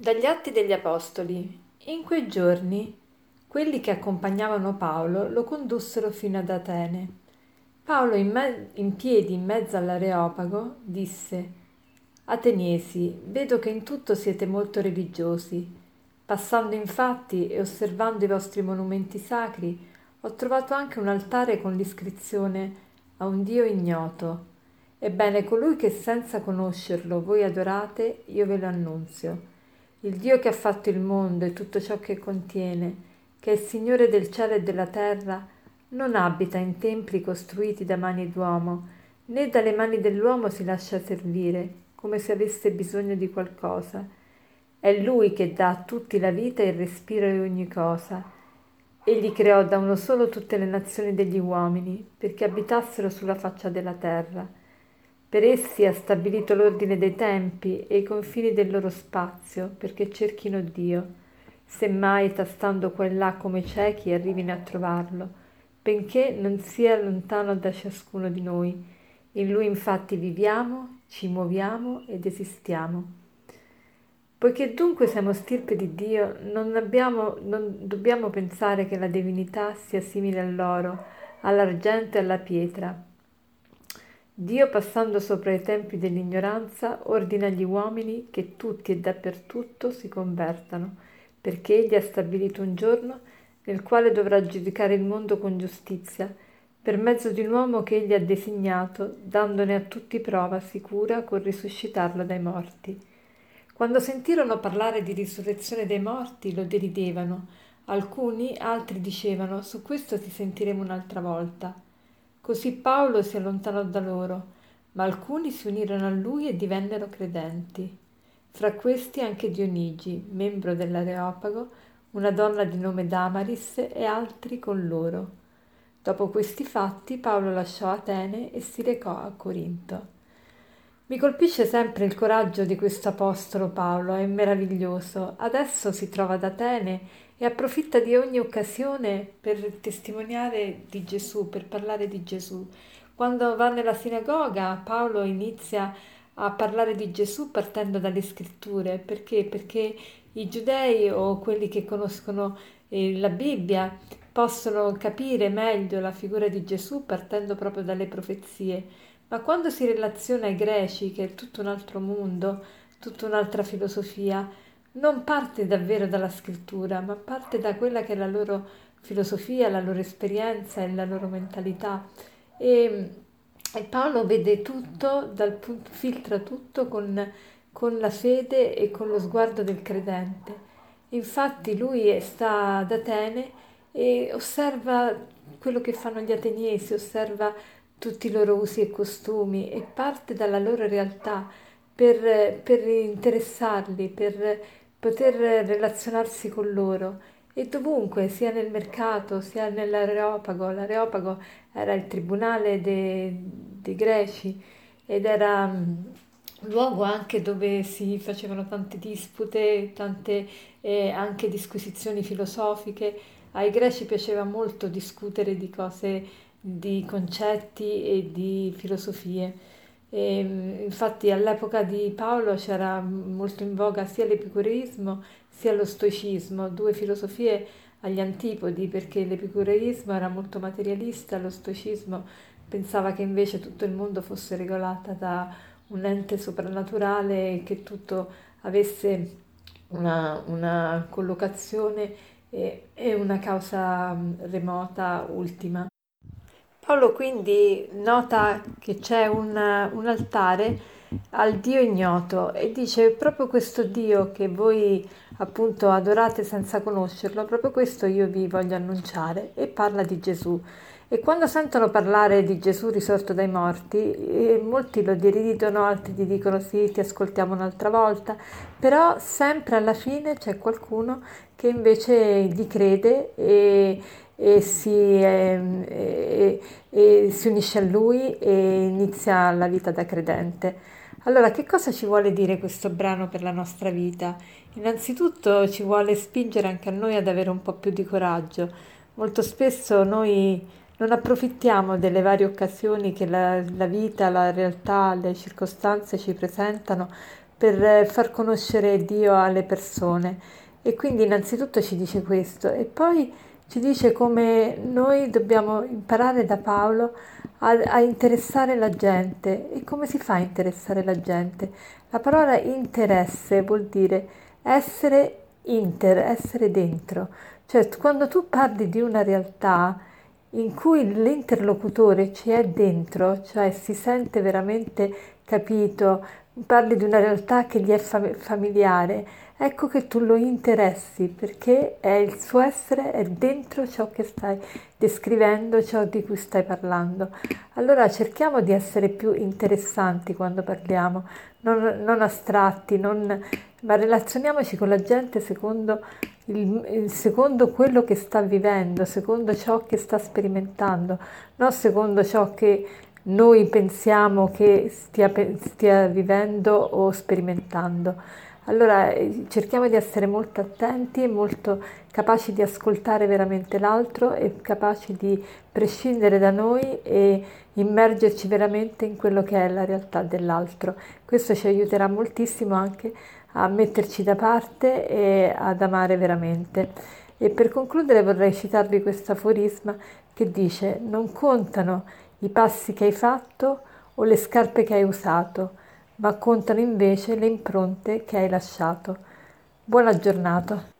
Dagli Atti degli Apostoli. In quei giorni quelli che accompagnavano Paolo lo condussero fino ad Atene. Paolo, in, me- in piedi in mezzo all'Areopago, disse: Ateniesi, vedo che in tutto siete molto religiosi. Passando infatti e osservando i vostri monumenti sacri, ho trovato anche un altare con l'iscrizione a un Dio ignoto. Ebbene, colui che senza conoscerlo voi adorate, io ve lo annunzio il Dio che ha fatto il mondo e tutto ciò che contiene, che è il Signore del cielo e della terra, non abita in templi costruiti da mani d'uomo, né dalle mani dell'uomo si lascia servire, come se avesse bisogno di qualcosa. È Lui che dà a tutti la vita e il respiro di ogni cosa. Egli creò da uno solo tutte le nazioni degli uomini, perché abitassero sulla faccia della terra per essi ha stabilito l'ordine dei tempi e i confini del loro spazio perché cerchino Dio, semmai tastando qua e là come ciechi arrivino a trovarlo, benché non sia lontano da ciascuno di noi. In lui infatti viviamo, ci muoviamo ed esistiamo. Poiché dunque siamo stirpe di Dio, non, abbiamo, non dobbiamo pensare che la divinità sia simile all'oro, all'argento e alla pietra Dio, passando sopra i tempi dell'ignoranza, ordina agli uomini che tutti e dappertutto si convertano, perché Egli ha stabilito un giorno nel quale dovrà giudicare il mondo con giustizia, per mezzo di un uomo che Egli ha designato, dandone a tutti prova sicura col risuscitarlo dai morti. Quando sentirono parlare di risurrezione dei morti, lo deridevano. Alcuni, altri dicevano, su questo ti sentiremo un'altra volta. Così Paolo si allontanò da loro, ma alcuni si unirono a lui e divennero credenti. Fra questi anche Dionigi, membro dell'Areopago, una donna di nome Damaris e altri con loro. Dopo questi fatti Paolo lasciò Atene e si recò a Corinto. Mi colpisce sempre il coraggio di questo apostolo Paolo, è meraviglioso. Adesso si trova ad Atene e approfitta di ogni occasione per testimoniare di Gesù, per parlare di Gesù. Quando va nella sinagoga, Paolo inizia a parlare di Gesù partendo dalle scritture. Perché? Perché i giudei o quelli che conoscono eh, la Bibbia possono capire meglio la figura di Gesù partendo proprio dalle profezie. Ma quando si relaziona ai greci, che è tutto un altro mondo, tutta un'altra filosofia, non parte davvero dalla scrittura, ma parte da quella che è la loro filosofia, la loro esperienza e la loro mentalità. E, e Paolo vede tutto, dal, filtra tutto con, con la fede e con lo sguardo del credente. Infatti lui sta ad Atene e osserva quello che fanno gli ateniesi, osserva tutti i loro usi e costumi e parte dalla loro realtà per, per interessarli, per poter relazionarsi con loro e dovunque, sia nel mercato, sia nell'Areopago. L'Areopago era il tribunale dei, dei greci ed era mm, luogo anche dove si facevano tante dispute, tante eh, anche disquisizioni filosofiche. Ai greci piaceva molto discutere di cose, di concetti e di filosofie. E, infatti all'epoca di Paolo c'era molto in voga sia l'epicureismo sia lo stoicismo, due filosofie agli antipodi, perché l'epicureismo era molto materialista, lo stoicismo pensava che invece tutto il mondo fosse regolato da un ente soprannaturale e che tutto avesse una, una collocazione e, e una causa remota ultima. Paolo quindi nota che c'è un, un altare al Dio ignoto e dice proprio questo Dio che voi appunto adorate senza conoscerlo, proprio questo io vi voglio annunciare e parla di Gesù. E quando sentono parlare di Gesù risorto dai morti, molti lo deridono, altri gli dicono sì, ti ascoltiamo un'altra volta, però sempre alla fine c'è qualcuno che invece gli crede e, e si, eh, e, e si unisce a lui e inizia la vita da credente. Allora, che cosa ci vuole dire questo brano per la nostra vita? Innanzitutto ci vuole spingere anche a noi ad avere un po' più di coraggio. Molto spesso noi non approfittiamo delle varie occasioni che la, la vita, la realtà, le circostanze ci presentano per far conoscere Dio alle persone. E quindi innanzitutto ci dice questo e poi ci dice come noi dobbiamo imparare da Paolo a, a, interessare la gente. E come si fa a interessare la gente? La parola interesse vuol dire essere inter, essere dentro. Cioè quando tu parli di una realtà in cui l'interlocutore ci è dentro, cioè si sente veramente capito, parli di una realtà che gli è familiare, ecco che tu lo interessi perché è il suo essere, è dentro ciò che stai descrivendo, ciò di cui stai parlando. Allora cerchiamo di essere più interessanti quando parliamo, non, non astratti, non, ma relazioniamoci con la gente secondo, il, secondo quello che sta vivendo, secondo ciò che sta sperimentando, non secondo ciò che noi pensiamo che stia, stia vivendo o sperimentando. Allora eh, cerchiamo di essere molto attenti molto capaci di ascoltare veramente l'altro e capaci di prescindere da noi e immergerci veramente in quello che è la realtà dell'altro. Questo ci aiuterà moltissimo anche a metterci da parte e ad amare veramente. E per concludere vorrei citarvi questo aforisma che dice non contano i passi che hai fatto o le scarpe che hai usato, ma contano invece le impronte che hai lasciato. Buona giornata.